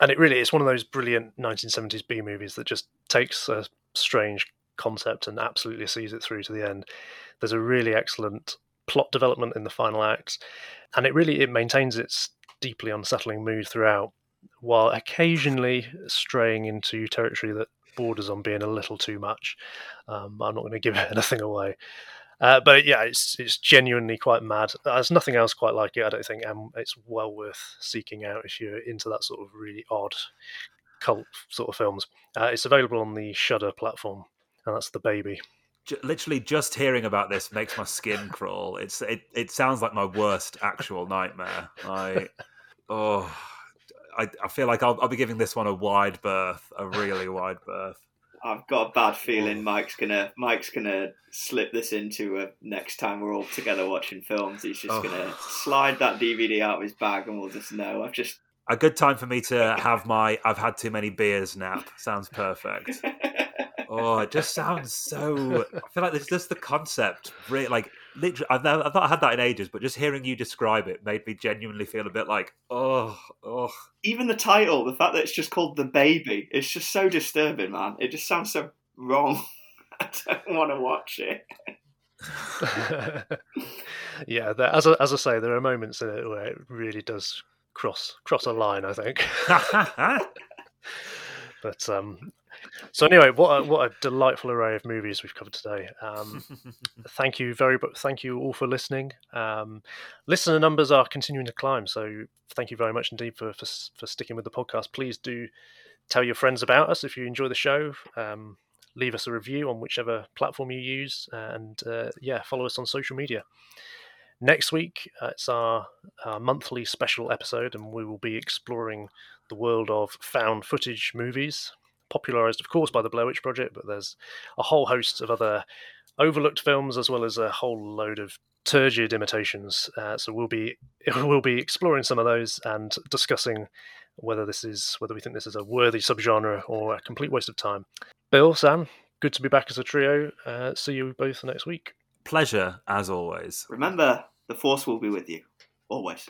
And it really is one of those brilliant 1970s B movies that just takes a strange concept and absolutely sees it through to the end. There's a really excellent plot development in the final acts, and it really it maintains its deeply unsettling mood throughout, while occasionally straying into territory that borders on being a little too much. Um, I'm not going to give anything away. Uh, but yeah, it's it's genuinely quite mad. There's nothing else quite like it, I don't think, and it's well worth seeking out if you're into that sort of really odd cult sort of films. Uh, it's available on the Shudder platform, and that's the baby. Literally, just hearing about this makes my skin crawl. It's it. It sounds like my worst actual nightmare. I oh, I, I feel like I'll, I'll be giving this one a wide berth, a really wide berth. I've got a bad feeling oh. Mike's gonna Mike's gonna slip this into a next time we're all together watching films. He's just Oh. gonna slide that DVD out of his bag, and we'll just know. I've just A good time for me to have my "I've had too many beers" nap. Sounds perfect. Oh, it just sounds so. I feel like there's just the concept, really, like literally. I've, never, I've not had that in ages, but just hearing you describe it made me genuinely feel a bit like, oh, oh. even the title, the fact that it's just called the baby, it's just so disturbing, man. It just sounds so wrong. I don't want to watch it. yeah, there, as I, as I say, there are moments in it where it really does cross cross a line. I think. but um, so anyway, what a, what a delightful array of movies we've covered today. Um, thank you very much. Thank you all for listening. Um, listener numbers are continuing to climb, so thank you very much indeed for, for for sticking with the podcast. Please do tell your friends about us if you enjoy the show. Um, leave us a review on whichever platform you use, and uh, yeah, follow us on social media. Next week, uh, it's our, our, monthly special episode, and we will be exploring the world of found footage movies, popularized, of course, by the Blair Witch Project, but there's a whole host of other overlooked films as well as a whole load of turgid imitations. Uh, so we'll be we'll be exploring some of those and discussing whether this is whether we think this is a worthy subgenre or a complete waste of time. Bill, Sam, good to be back as a trio. Uh, see you both next week. Pleasure as always. Remember, the force will be with you always.